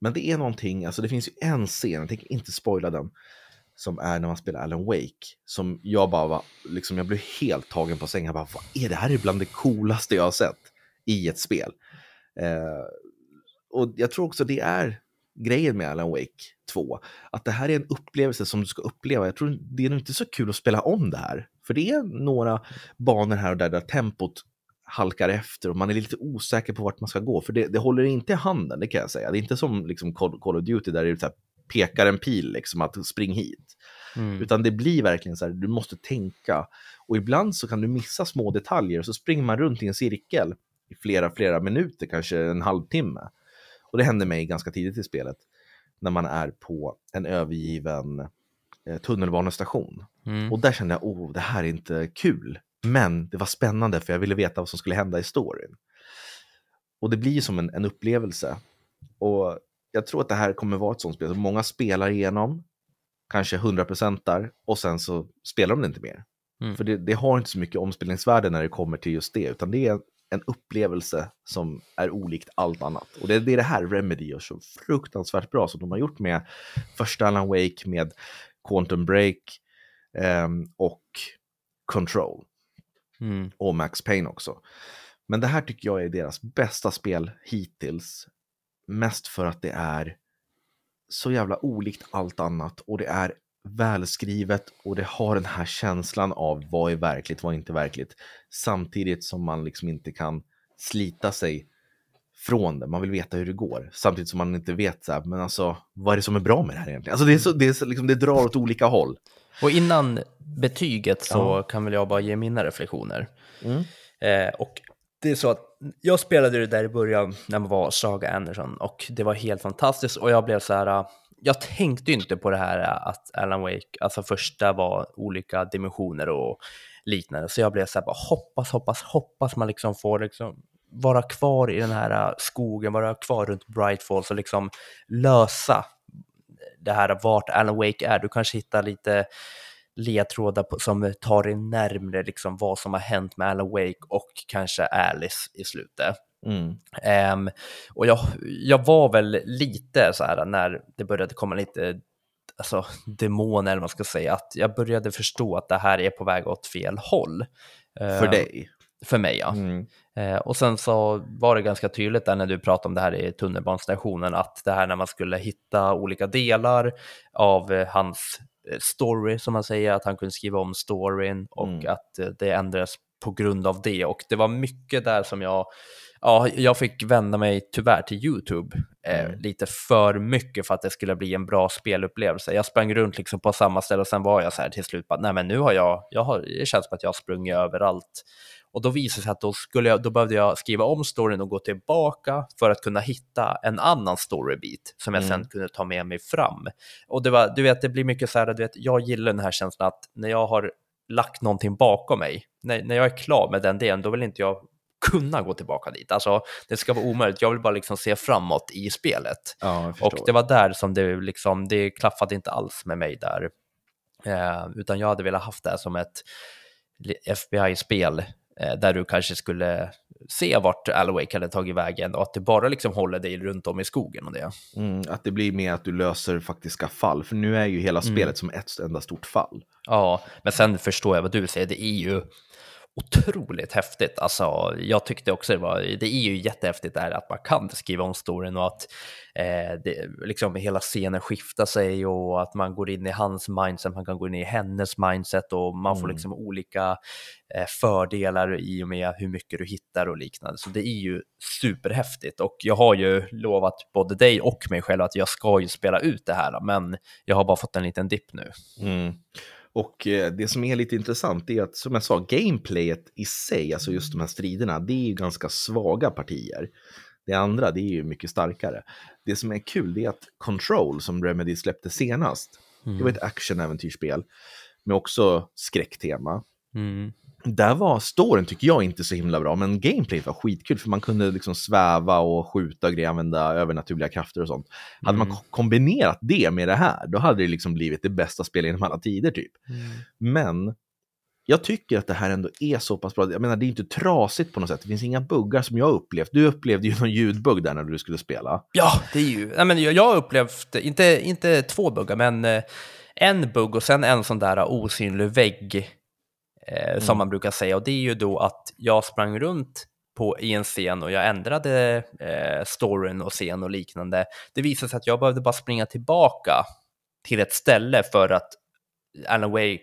Men det är någonting, alltså det finns ju en scen, jag tänker inte spoila den, som är när man spelar Alan Wake, som jag bara var, liksom jag blev helt tagen på sängen. Jag bara, vad är det här är bland det coolaste jag har sett i ett spel. Eh, och jag tror också det är grejen med Alan Wake 2, att det här är en upplevelse som du ska uppleva. Jag tror det är nog inte så kul att spela om det här, för det är några banor här och där där tempot halkar efter och man är lite osäker på vart man ska gå, för det, det håller inte i handen, det kan jag säga. Det är inte som liksom Call, of Duty där det är så här, pekar en pil, liksom att spring hit. Mm. Utan det blir verkligen så här, du måste tänka. Och ibland så kan du missa små detaljer och så springer man runt i en cirkel i flera, flera minuter, kanske en halvtimme. Och det hände mig ganska tidigt i spelet, när man är på en övergiven eh, tunnelbanestation. Mm. Och där kände jag, oh, det här är inte kul. Men det var spännande för jag ville veta vad som skulle hända i storyn. Och det blir som en, en upplevelse. Och jag tror att det här kommer vara ett sånt spel som många spelar igenom, kanske 100% där, och sen så spelar de det inte mer. Mm. För det, det, har inte så mycket omspelningsvärde när det kommer till just det, utan det är en upplevelse som är olikt allt annat. Och det, det är det här Remedy gör så fruktansvärt bra som de har gjort med första Alan Wake, med Quantum Break eh, och Control. Mm. Och Max Payne också. Men det här tycker jag är deras bästa spel hittills. Mest för att det är så jävla olikt allt annat och det är välskrivet och det har den här känslan av vad är verkligt, vad är inte verkligt. Samtidigt som man liksom inte kan slita sig från det. Man vill veta hur det går. Samtidigt som man inte vet så här, men alltså, vad är det som är bra med det här egentligen? Alltså det, är så, det, är så, liksom, det drar åt olika håll. Och innan betyget så ja. kan väl jag bara ge mina reflektioner. Mm. Eh, och det är så att jag spelade det där i början när man var Saga Anderson och det var helt fantastiskt och jag blev så här, jag tänkte inte på det här att Alan Wake, alltså första var olika dimensioner och liknande, så jag blev så här, bara hoppas, hoppas, hoppas man liksom får liksom vara kvar i den här äh, skogen, vara kvar runt Bright Falls och liksom lösa det här vart Alan Wake är. Du kanske hittar lite ledtrådar som tar dig närmre liksom vad som har hänt med Alan Wake och kanske Alice i slutet. Mm. Um, och jag, jag var väl lite så här när det började komma lite alltså, demoner, eller man ska säga, att jag började förstå att det här är på väg åt fel håll. För uh, dig? För mig, ja. Mm. Uh, och sen så var det ganska tydligt där när du pratade om det här i tunnelbanestationen, att det här när man skulle hitta olika delar av uh, hans Eh, story som man säger, att han kunde skriva om storyn och mm. att eh, det ändrades på grund av det. Och det var mycket där som jag, ja, jag fick vända mig tyvärr till YouTube eh, mm. lite för mycket för att det skulle bli en bra spelupplevelse. Jag sprang runt liksom på samma ställe och sen var jag så här till slut, bara, nej men nu har jag, jag har, det känns som att jag har sprungit överallt. Och då visade det sig att då, skulle jag, då behövde jag skriva om storyn och gå tillbaka för att kunna hitta en annan storybit som jag mm. sen kunde ta med mig fram. Och det var, du vet, det blir mycket så här, du vet, jag gillar den här känslan att när jag har lagt någonting bakom mig. När, när jag är klar med den delen, då vill inte jag kunna gå tillbaka dit. Alltså, det ska vara omöjligt. Jag vill bara liksom se framåt i spelet. Ja, och det var där som det liksom, det klaffade inte alls med mig där. Eh, utan jag hade velat haft det som ett FBI-spel där du kanske skulle se vart Alawake hade tagit vägen och att det bara liksom håller dig runt om i skogen och det. Mm, att det blir mer att du löser faktiska fall, för nu är ju hela mm. spelet som ett enda stort fall. Ja, men sen förstår jag vad du säger, det är ju otroligt häftigt. Alltså, jag tyckte också det var, det är ju jättehäftigt där att man kan skriva om storyn och att eh, det, liksom hela scenen skiftar sig och att man går in i hans mindset, man kan gå in i hennes mindset och man får mm. liksom olika eh, fördelar i och med hur mycket du hittar och liknande. Så det är ju superhäftigt och jag har ju lovat både dig och mig själv att jag ska ju spela ut det här, men jag har bara fått en liten dipp nu. Mm. Och eh, det som är lite intressant är att, som jag sa, gameplayet i sig, alltså just de här striderna, det är ju ganska svaga partier. Det andra, det är ju mycket starkare. Det som är kul, det är att Control, som Remedy släppte senast, mm. det var ett action-äventyrsspel med också skräcktema. Mm där var storyn, tycker jag, inte så himla bra, men gameplay var skitkul för man kunde liksom sväva och skjuta och grejer, använda övernaturliga krafter och sånt. Mm. Hade man mm. kombinerat det med det här, då hade det liksom blivit det bästa spelet genom alla tider typ. Mm. Men jag tycker att det här ändå är så pass bra. Jag menar, det är inte trasigt på något sätt. Det finns inga buggar som jag upplevt. Du upplevde ju någon ljudbugg där när du skulle spela. Ja, det är ju... Nej, men jag har upplevt, inte, inte två buggar, men eh, en bugg och sen en sån där osynlig vägg eh, mm. som man brukar säga. Och det är ju då att jag sprang runt på, i en scen och jag ändrade eh, storyn och scen och liknande. Det visade sig att jag behövde bara springa tillbaka till ett ställe för att Alan Wake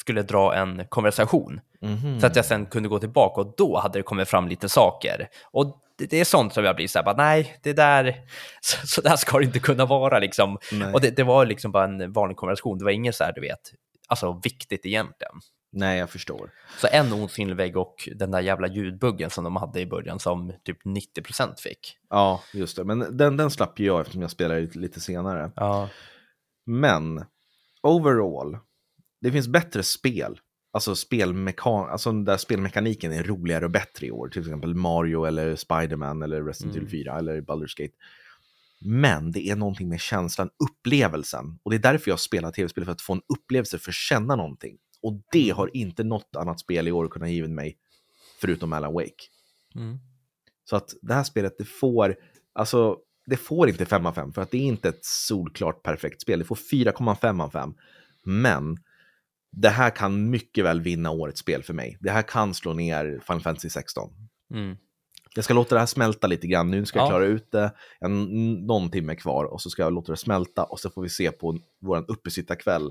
skulle dra en konversation. Mm. Så att jag sen kunde gå tillbaka och då hade det kommit fram lite saker. Och det, det är sånt som jag blir så här, bara, nej, det där, så, så där ska det inte kunna vara liksom. Och det, det, var liksom bara en vanlig konversation, det var inget så här, du vet, alltså viktigt egentligen. Nej, jag förstår. Så en osynlig vägg och den där jävla ljudbuggen som de hade i början som typ 90% fick. Ja, just det. Men den, den slapp ju jag eftersom jag spelade lite, lite senare. Ja. Men overall, det finns bättre spel. Alltså, spelmekan alltså där spelmekaniken är roligare och bättre i år. Till exempel Mario eller Spiderman eller Resident Evil mm. 4 eller Baldur's Gate. Men det är någonting med känslan, upplevelsen. Och det är därför jag spelar tv-spel, för att få en upplevelse, för att känna någonting. Och det har inte något annat spel i år kunnat ge mig, förutom Alan Wake. Mm. Så att det här spelet, det får, alltså, det får inte 5 av 5, för att det är inte ett solklart perfekt spel. Det får 4,5 av 5. Men det här kan mycket väl vinna årets spel för mig. Det här kan slå ner Final Fantasy 16. Mm. Jag ska låta det här smälta lite grann. Nu ska jag klara ut det. En, någon timme kvar och så ska jag låta det smälta och så får vi se på vår uppesittarkväll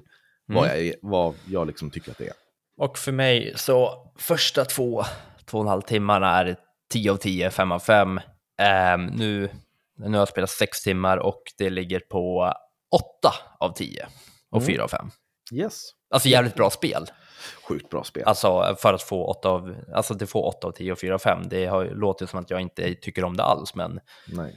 Mm. Vad, jag, vad jag liksom tycker att det är. Och för mig så första två, två och en halv timmarna är 10 av 10, 5 av 5. Um, ehm, nu, nu har jag spelat 6 timmar och det ligger på 8 av 10 och mm. 4 av 5. Yes. Alltså jävligt bra spel. Sjukt bra spel. Alltså för att få 8 av, alltså det får 8 av 10 och 4 av 5. Det har låtit som att jag inte tycker om det alls, men... Nej.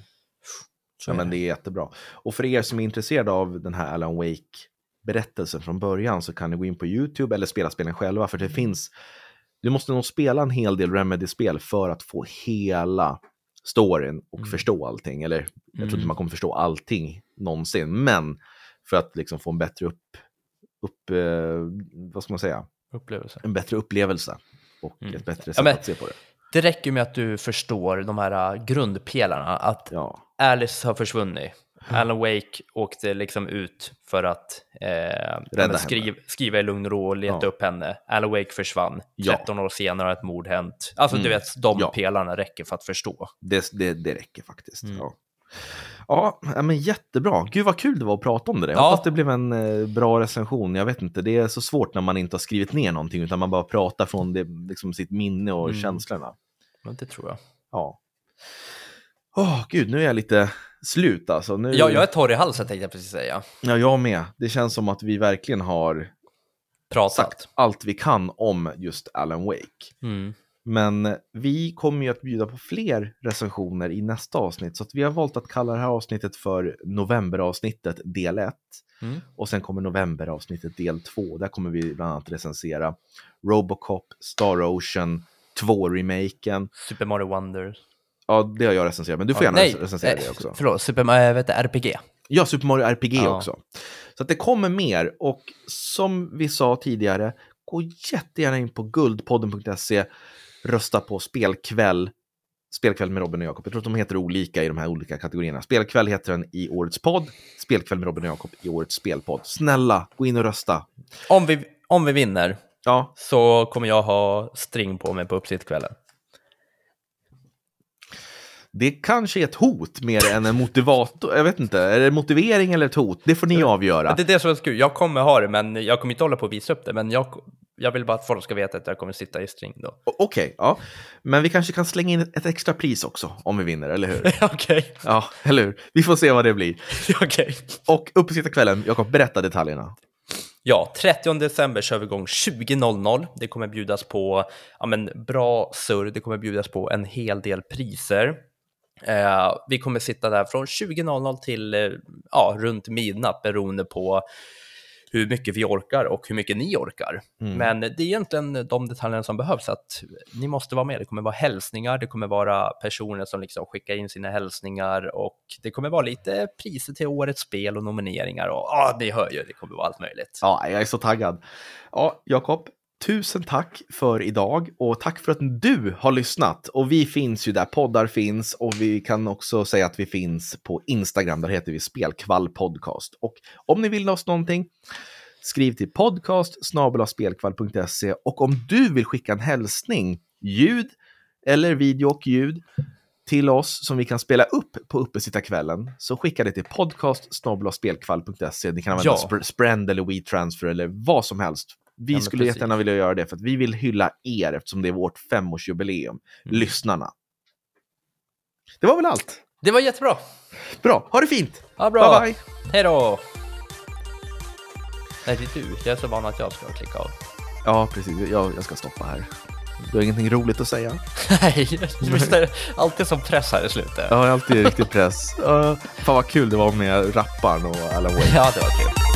Ja, men det är jättebra. Och för er som är intresserade av den här Alan Wake berättelsen från början så kan ni gå in på YouTube eller spela spelen själva för det mm. finns du måste nog spela en hel del Remedy-spel för att få hela storyn och mm. förstå allting. Eller jag tror inte mm. man kommer förstå allting någonsin, men för att liksom få en bättre upp, upp eh, vad ska man säga? Upplevelse. En bättre upplevelse och mm. ett bättre sätt ja, att se på det. Det räcker med att du förstår de här äh, grundpelarna, att ja. Alice har försvunnit. Alan Wake åkte liksom ut för att eh, skriv, skriva i lugn och ro och leta ja. upp henne. Alan Wake försvann. 13 ja. år senare har ett mord hänt. Alltså mm. du vet, de ja. pelarna räcker för att förstå. Det, det, det räcker faktiskt. Mm. Ja. Ja, men jättebra. Gud vad kul det var att prata om det. Jag hoppas det blev en eh, bra recension. Jag vet inte, det är så svårt när man inte har skrivit ner någonting utan man bara pratar från det, liksom sitt minne och mm. känslorna. Men det tror jag. Ja. Åh, oh, gud, nu är jag lite slut alltså. Nu... Ja, jag är torr i halsen tänkte jag precis säga. Ja, jag med. Det känns som att vi verkligen har Pratat. sagt allt vi kan om just Alan Wake. Mm. Men vi kommer ju att bjuda på fler recensioner i nästa avsnitt, så vi har valt att kalla det här avsnittet för novemberavsnittet del 1. Mm. Och sen kommer novemberavsnittet del 2. Där kommer vi bland annat recensera Robocop, Star Ocean, 2-remaken. Super Mario Wonder. Ja, det har jag recenserat, men du får Ja, gärna nej, recensera eh, det också. Förlåt, Super Mario vet du, RPG. Ja, Super Mario RPG Ja. också. Så att det kommer mer och som vi sa tidigare, gå jättegärna in på guldpodden.se, rösta på spelkväll, spelkväll med Robin och Jakob. Jag tror att de heter olika i de här olika kategorierna. Spelkväll heter den i årets podd, spelkväll med Robin och Jakob i årets spelpodd. Snälla, gå in och rösta. Om vi, om vi vinner Ja, så kommer jag ha string på mig på uppsittkvällen. Det kanske är ett hot mer än en motivator. Jag vet inte, är det motivering eller ett hot? Det får ni avgöra. Det är det som är kul. Jag kommer ha det, men jag kommer inte hålla på att visa upp det. Men jag, jag vill bara att folk ska veta att jag kommer sitta i string då. Okej, ja. Men vi kanske kan slänga in ett extra pris också om vi vinner, eller hur? Okej, Ja, eller hur? Vi får se vad det blir. okej. Och uppesittarkvällen, Jakob, berätta detaljerna. Ja, 30 december kör vi igång 20.00. Det kommer bjudas på ja, men, bra surr, det kommer bjudas på en hel del priser. Eh, vi kommer sitta där från 20.00 till eh, ja, runt midnatt beroende på hur mycket vi orkar och hur mycket ni orkar. Mm. Men det är egentligen de detaljerna som behövs, att ni måste vara med. Det kommer vara hälsningar, det kommer vara personer som liksom skickar in sina hälsningar och det kommer vara lite priser till årets spel och nomineringar och ja, ni hör ju, det kommer vara allt möjligt. Ja, jag är så taggad. Ja, Jakob, tusen tack för idag och tack för att du har lyssnat. Och vi finns ju där poddar finns och vi kan också säga att vi finns på Instagram. Där heter vi Spelkvall Podcast. Och om ni vill oss någonting, skriv till podcast snabelaspelkvall.se och om du vill skicka en hälsning, ljud eller video och ljud till oss som vi kan spela upp på uppesittarkvällen så skicka det till podcast snabelaspelkvall.se. Ni kan använda Ja. Sp- Sprend eller WeTransfer eller vad som helst. Vi Ja, skulle precis. jättegärna vilja göra det för att vi vill hylla er eftersom det är vårt femårsjubileum. Mm. Lyssnarna. Det var väl allt. Det var jättebra. Bra, ha det fint! Ja, bra. Bye bye! Hej då! Nej, det är du. Jag är så van att jag ska klicka av. Ja, precis. Jag, jag ska stoppa här. Du har ingenting roligt att säga? Nej, visst är det alltid som press här i slutet. Har alltid riktigt press. Uh, fan vad kul det var med rapparen och Alan Wake. Ja, det var kul.